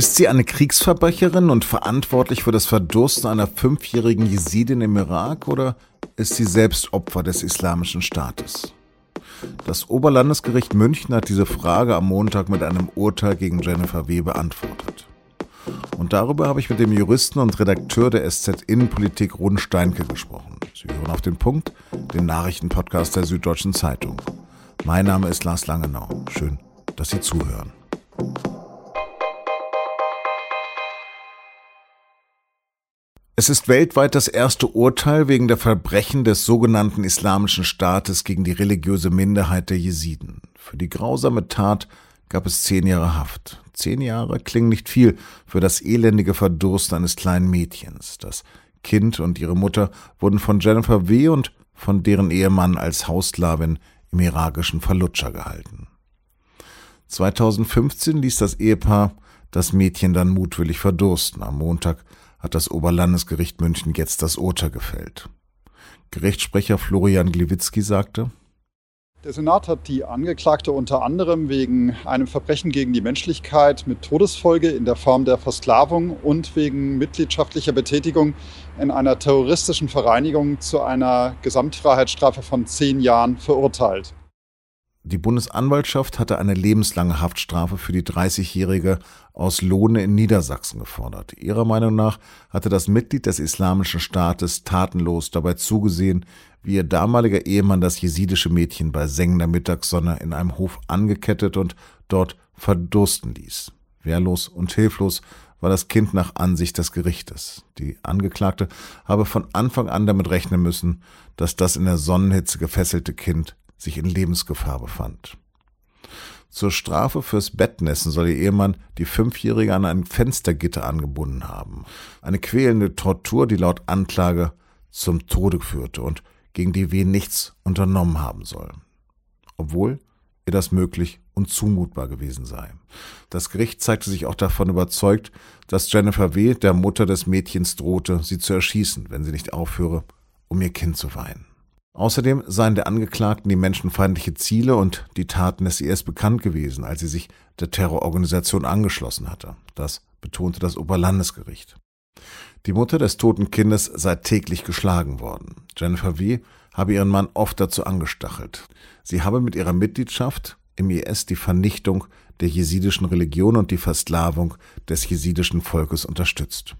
Ist sie eine Kriegsverbrecherin und verantwortlich für das Verdursten einer fünfjährigen Jesidin im Irak oder ist sie selbst Opfer des Islamischen Staates? Das Oberlandesgericht München hat diese Frage am Montag mit einem Urteil gegen Jennifer W. beantwortet. Und darüber habe ich mit dem Juristen und Redakteur der SZ Innenpolitik Ron Steinke gesprochen. Sie hören auf den Punkt, den Nachrichtenpodcast der Süddeutschen Zeitung. Mein Name ist Lars Langenau. Schön, dass Sie zuhören. Es ist weltweit das erste Urteil wegen der Verbrechen des sogenannten Islamischen Staates gegen die religiöse Minderheit der Jesiden. Für die grausame Tat gab es zehn Jahre Haft. Zehn Jahre klingen nicht viel für das elendige Verdursten eines kleinen Mädchens. Das Kind und ihre Mutter wurden von Jennifer W. und von deren Ehemann als Haussklavin im irakischen Fallujah gehalten. 2015 ließ das Ehepaar das Mädchen dann mutwillig verdursten. Am Montag hat das Oberlandesgericht München jetzt das Urteil gefällt. Gerichtssprecher Florian Gliwitzki sagte, der Senat hat die Angeklagte unter anderem wegen einem Verbrechen gegen die Menschlichkeit mit Todesfolge in der Form der Versklavung und wegen mitgliedschaftlicher Betätigung in einer terroristischen Vereinigung zu einer Gesamtfreiheitsstrafe von zehn Jahren verurteilt. Die Bundesanwaltschaft hatte eine lebenslange Haftstrafe für die 30-Jährige aus Lohne in Niedersachsen gefordert. Ihrer Meinung nach hatte das Mitglied des Islamischen Staates tatenlos dabei zugesehen, wie ihr damaliger Ehemann das jesidische Mädchen bei sengender Mittagssonne in einem Hof angekettet und dort verdursten ließ. Wehrlos und hilflos war das Kind nach Ansicht des Gerichtes. Die Angeklagte habe von Anfang an damit rechnen müssen, dass das in der Sonnenhitze gefesselte Kind sich in Lebensgefahr befand. Zur Strafe fürs Bettnässen soll ihr Ehemann die Fünfjährige an ein Fenstergitter angebunden haben. Eine quälende Tortur, die laut Anklage zum Tode führte und gegen die W. nichts unternommen haben soll. Obwohl ihr das möglich und zumutbar gewesen sei. Das Gericht zeigte sich auch davon überzeugt, dass Jennifer W. der Mutter des Mädchens drohte, sie zu erschießen, wenn sie nicht aufhöre, um ihr Kind zu weinen. Außerdem seien der Angeklagten die menschenfeindliche Ziele und die Taten des IS bekannt gewesen, als sie sich der Terrororganisation angeschlossen hatte. Das betonte das Oberlandesgericht. Die Mutter des toten Kindes sei täglich geschlagen worden. Jennifer W. habe ihren Mann oft dazu angestachelt. Sie habe mit ihrer Mitgliedschaft im IS die Vernichtung der jesidischen Religion und die Versklavung des jesidischen Volkes unterstützt.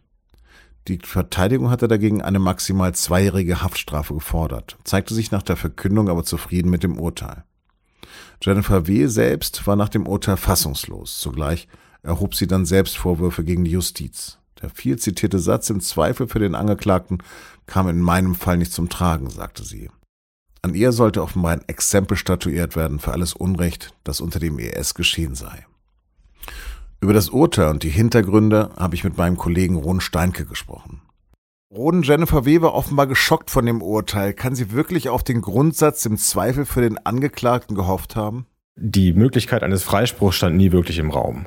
Die Verteidigung hatte dagegen eine maximal zweijährige Haftstrafe gefordert, zeigte sich nach der Verkündung aber zufrieden mit dem Urteil. Jennifer W. selbst war nach dem Urteil fassungslos. Zugleich erhob sie dann selbst Vorwürfe gegen die Justiz. Der viel zitierte Satz im Zweifel für den Angeklagten kam in meinem Fall nicht zum Tragen, sagte sie. An ihr sollte offenbar ein Exempel statuiert werden für alles Unrecht, das unter dem ES geschehen sei. Über das Urteil und die Hintergründe habe ich mit meinem Kollegen Ron Steinke gesprochen. Ron Jennifer Weber offenbar geschockt von dem Urteil. Kann sie wirklich auf den Grundsatz im Zweifel für den Angeklagten gehofft haben? Die Möglichkeit eines Freispruchs stand nie wirklich im Raum.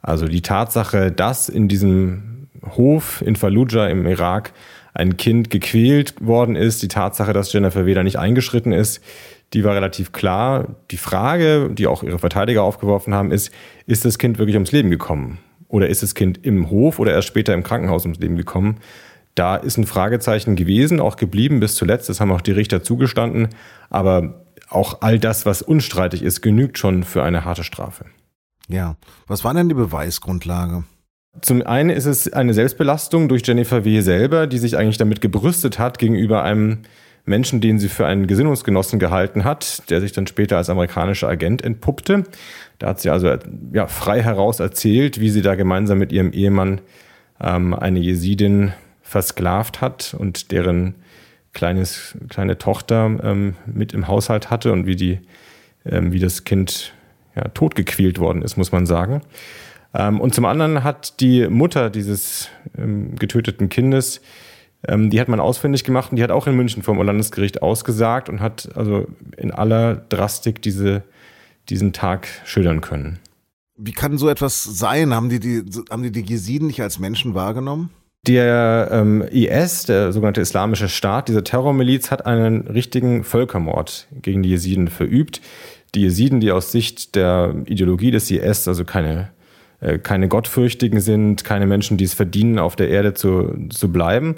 Also die Tatsache, dass in diesem Hof in Fallujah im Irak ein Kind gequält worden ist, die Tatsache, dass Jennifer Weder nicht eingeschritten ist, die war relativ klar. Die Frage, die auch ihre Verteidiger aufgeworfen haben, ist, ist das Kind wirklich ums Leben gekommen? Oder ist das Kind im Hof oder erst später im Krankenhaus ums Leben gekommen? Da ist ein Fragezeichen gewesen, auch geblieben bis zuletzt. Das haben auch die Richter zugestanden. Aber auch all das, was unstreitig ist, genügt schon für eine harte Strafe. Ja. Was war denn die Beweisgrundlage? Zum einen ist es eine Selbstbelastung durch Jennifer W. selber, die sich eigentlich damit gebrüstet hat, gegenüber einem Menschen, den sie für einen Gesinnungsgenossen gehalten hat, der sich dann später als amerikanischer Agent entpuppte. Da hat sie also ja, frei heraus erzählt, wie sie da gemeinsam mit ihrem Ehemann ähm, eine Jesidin versklavt hat und deren kleines, kleine Tochter ähm, mit im Haushalt hatte und wie, die, ähm, wie das Kind ja, totgequält worden ist, muss man sagen. Ähm, und zum anderen hat die Mutter dieses ähm, getöteten Kindes ähm, die hat man ausfindig gemacht und die hat auch in München vom Landesgericht ausgesagt und hat also in aller Drastik diese, diesen Tag schildern können. Wie kann so etwas sein? Haben die die, haben die, die Jesiden nicht als Menschen wahrgenommen? Der ähm, IS, der sogenannte Islamische Staat, diese Terrormiliz, hat einen richtigen Völkermord gegen die Jesiden verübt. Die Jesiden, die aus Sicht der Ideologie des IS also keine äh, keine Gottfürchtigen sind, keine Menschen, die es verdienen, auf der Erde zu, zu bleiben.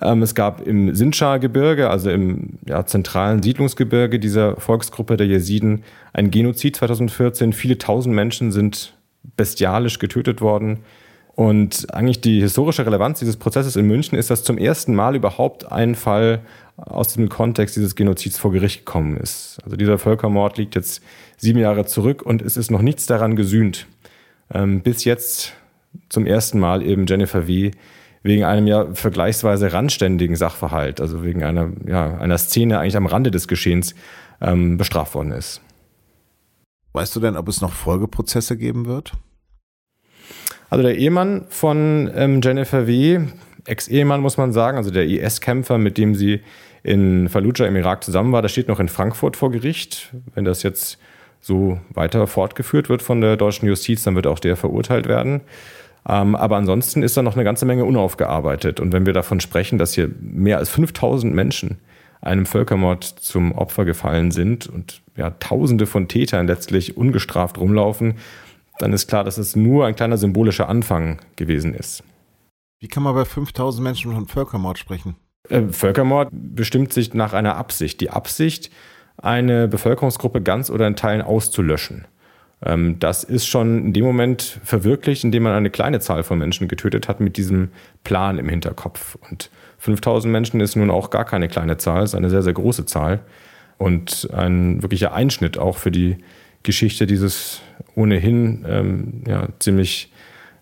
Ähm, es gab im Sinjar-Gebirge, also im ja, zentralen Siedlungsgebirge dieser Volksgruppe der Jesiden, ein Genozid 2014. Viele tausend Menschen sind bestialisch getötet worden. Und eigentlich die historische Relevanz dieses Prozesses in München ist, dass zum ersten Mal überhaupt ein Fall aus dem Kontext dieses Genozids vor Gericht gekommen ist. Also dieser Völkermord liegt jetzt sieben Jahre zurück und es ist noch nichts daran gesühnt. Ähm, bis jetzt zum ersten Mal eben Jennifer W. wegen einem ja vergleichsweise randständigen Sachverhalt, also wegen einer, ja, einer Szene eigentlich am Rande des Geschehens ähm, bestraft worden ist. Weißt du denn, ob es noch Folgeprozesse geben wird? Also der Ehemann von ähm, Jennifer W., Ex-Ehemann muss man sagen, also der IS-Kämpfer, mit dem sie in Fallujah im Irak zusammen war, der steht noch in Frankfurt vor Gericht. Wenn das jetzt so weiter fortgeführt wird von der deutschen Justiz, dann wird auch der verurteilt werden. Ähm, aber ansonsten ist da noch eine ganze Menge unaufgearbeitet. Und wenn wir davon sprechen, dass hier mehr als 5000 Menschen einem Völkermord zum Opfer gefallen sind und ja, Tausende von Tätern letztlich ungestraft rumlaufen, dann ist klar, dass es nur ein kleiner symbolischer Anfang gewesen ist. Wie kann man bei 5000 Menschen von Völkermord sprechen? Äh, Völkermord bestimmt sich nach einer Absicht. Die Absicht, eine Bevölkerungsgruppe ganz oder in Teilen auszulöschen. Ähm, das ist schon in dem Moment verwirklicht, indem man eine kleine Zahl von Menschen getötet hat mit diesem Plan im Hinterkopf. Und 5000 Menschen ist nun auch gar keine kleine Zahl, ist eine sehr, sehr große Zahl und ein wirklicher Einschnitt auch für die Geschichte dieses ohnehin ähm, ja, ziemlich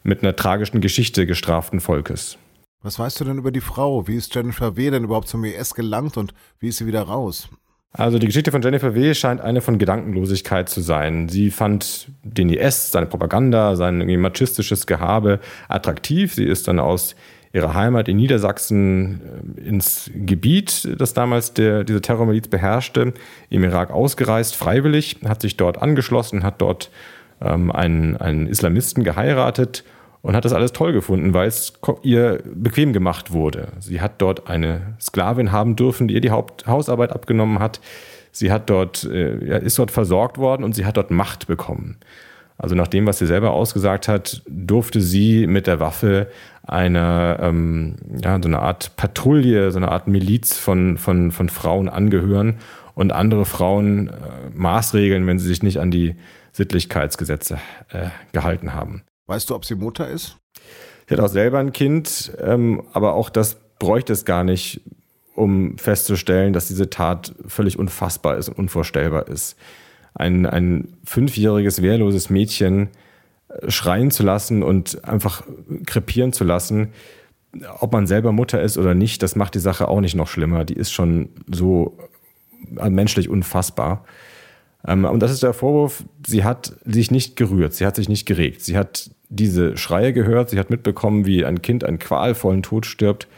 mit einer tragischen Geschichte gestraften Volkes. Was weißt du denn über die Frau? Wie ist Jennifer W. denn überhaupt zum IS gelangt und wie ist sie wieder raus? Also die Geschichte von Jennifer W. scheint eine von Gedankenlosigkeit zu sein. Sie fand den IS, seine Propaganda, sein machistisches Gehabe attraktiv. Sie ist dann aus ihrer Heimat in Niedersachsen äh, ins Gebiet, das damals der, diese Terrormiliz beherrschte, im Irak ausgereist, freiwillig, hat sich dort angeschlossen, hat dort ähm, einen, einen Islamisten geheiratet und hat das alles toll gefunden, weil es ihr bequem gemacht wurde. Sie hat dort eine Sklavin haben dürfen, die ihr die Haupt Hausarbeit abgenommen hat. Sie hat dort, äh, ist dort versorgt worden und sie hat dort Macht bekommen. Also nach dem, was sie selber ausgesagt hat, durfte sie mit der Waffe einer, ähm, ja, so eine Art Patrouille, so eine Art Miliz von, von, von Frauen angehören und andere Frauen äh, maßregeln, wenn sie sich nicht an die Sittlichkeitsgesetze äh, gehalten haben. Weißt du, ob sie Mutter ist? Sie hat auch selber ein Kind, ähm, aber auch das bräuchte es gar nicht, um festzustellen, dass diese Tat völlig unfassbar ist und unvorstellbar ist ein, ein fünfjähriges, wehrloses Mädchen äh, schreien zu lassen und einfach krepieren zu lassen, ob man selber Mutter ist oder nicht, das macht die Sache auch nicht noch schlimmer. Die ist schon so äh, menschlich unfassbar. Ähm, und das ist der Vorwurf, sie hat sich nicht gerührt, sie hat sich nicht geregt. Sie hat diese Schreie gehört, sie hat mitbekommen, wie ein Kind einen qualvollen Tod stirbt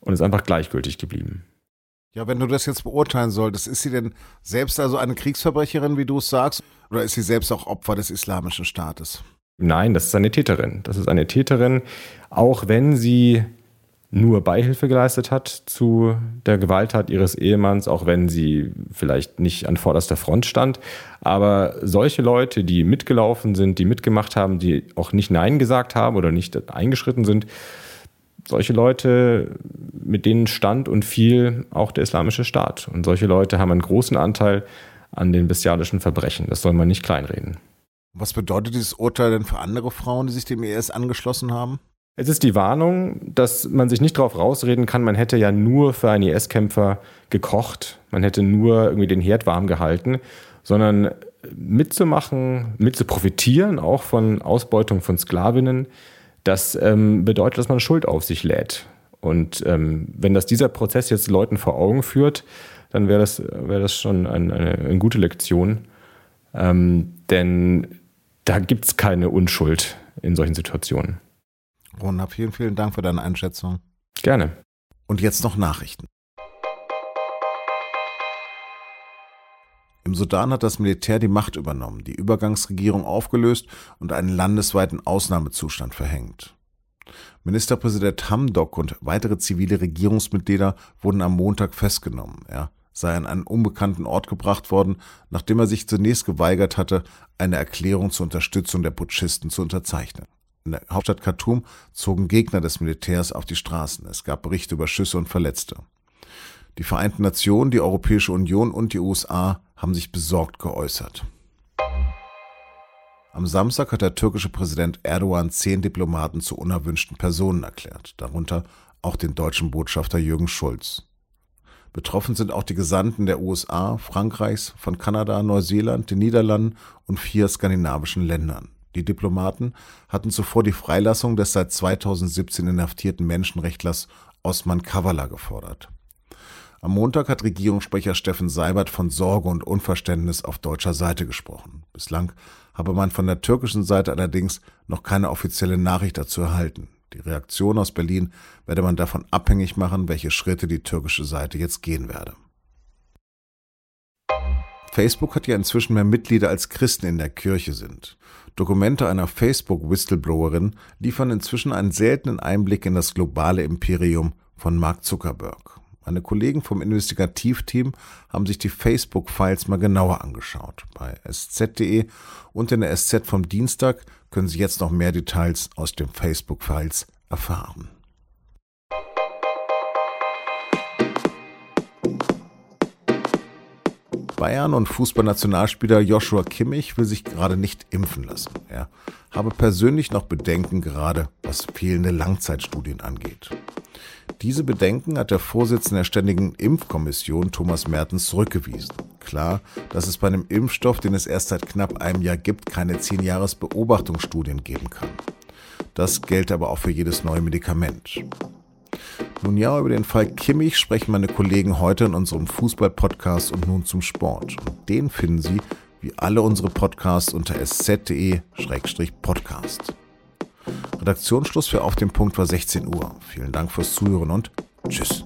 und ist einfach gleichgültig geblieben. Ja, wenn du das jetzt beurteilen solltest, ist sie denn selbst also eine Kriegsverbrecherin, wie du es sagst, oder ist sie selbst auch Opfer des islamischen Staates? Nein, das ist eine Täterin. Das ist eine Täterin, auch wenn sie nur Beihilfe geleistet hat zu der Gewalttat ihres Ehemanns, auch wenn sie vielleicht nicht an vorderster Front stand. Aber solche Leute, die mitgelaufen sind, die mitgemacht haben, die auch nicht Nein gesagt haben oder nicht eingeschritten sind, solche Leute, mit denen stand und fiel auch der islamische Staat. Und solche Leute haben einen großen Anteil an den bestialischen Verbrechen. Das soll man nicht kleinreden. Was bedeutet dieses Urteil denn für andere Frauen, die sich dem IS angeschlossen haben? Es ist die Warnung, dass man sich nicht darauf rausreden kann, man hätte ja nur für einen IS-Kämpfer gekocht, man hätte nur irgendwie den Herd warm gehalten, sondern mitzumachen, mitzuprofitieren auch von Ausbeutung von Sklavinnen, das ähm, bedeutet, dass man Schuld auf sich lädt. Und ähm, wenn das dieser Prozess jetzt Leuten vor Augen führt, dann wäre das, wär das schon ein, eine, eine, gute Lektion. Ähm, denn da gibt es keine Unschuld in solchen Situationen. Rona, vielen, vielen Dank für deine Einschätzung. Gerne. Und jetzt noch Nachrichten. Im Sudan hat das Militär die Macht übernommen, die Übergangsregierung aufgelöst und einen landesweiten Ausnahmezustand verhängt. Ministerpräsident Hamdok und weitere zivile Regierungsmitglieder wurden am Montag festgenommen. Er sei an einen unbekannten Ort gebracht worden, nachdem er sich zunächst geweigert hatte, eine Erklärung zur Unterstützung der Putschisten zu unterzeichnen. In der Hauptstadt Khartoum zogen Gegner des Militärs auf die Straßen. Es gab Berichte über Schüsse und Verletzte. Die Vereinten Nationen, die Europäische Union und die USA haben sich besorgt geäußert. Am Samstag hat der türkische Präsident Erdogan zehn Diplomaten zu unerwünschten Personen erklärt, darunter auch den deutschen Botschafter Jürgen Schulz. Betroffen sind auch die Gesandten der USA, Frankreichs, von Kanada, Neuseeland, den Niederlanden und vier skandinavischen Ländern. Die Diplomaten hatten zuvor die Freilassung des seit 2017 inhaftierten Menschenrechtlers Osman Kavala gefordert. Am Montag hat Regierungssprecher Steffen Seibert von Sorge und Unverständnis auf deutscher Seite gesprochen. Bislang habe man von der türkischen Seite allerdings noch keine offizielle Nachricht dazu erhalten. Die Reaktion aus Berlin werde man davon abhängig machen, welche Schritte die türkische Seite jetzt gehen werde. Facebook hat ja inzwischen mehr Mitglieder als Christen in der Kirche sind. Dokumente einer Facebook-Whistleblowerin liefern inzwischen einen seltenen Einblick in das globale Imperium von Mark Zuckerberg. Meine Kollegen vom Investigativteam haben sich die Facebook-Files mal genauer angeschaut. Bei sz.de und in der SZ vom Dienstag können Sie jetzt noch mehr Details aus den Facebook-Files erfahren. Bayern und Fußballnationalspieler Joshua Kimmich will sich gerade nicht impfen lassen. Er habe persönlich noch Bedenken, gerade was fehlende Langzeitstudien angeht. Diese Bedenken hat der Vorsitzende der Ständigen Impfkommission Thomas Mertens zurückgewiesen. Klar, dass es bei einem Impfstoff, den es erst seit knapp einem Jahr gibt, keine 10 Jahres Beobachtungsstudien geben kann. Das gelte aber auch für jedes neue Medikament. Nun ja, über den Fall Kimmich sprechen meine Kollegen heute in unserem Fußball-Podcast und nun zum Sport. Und den finden Sie, wie alle unsere Podcasts, unter sz.de-podcast. Redaktionsschluss für Auf dem Punkt war 16 Uhr. Vielen Dank fürs Zuhören und Tschüss.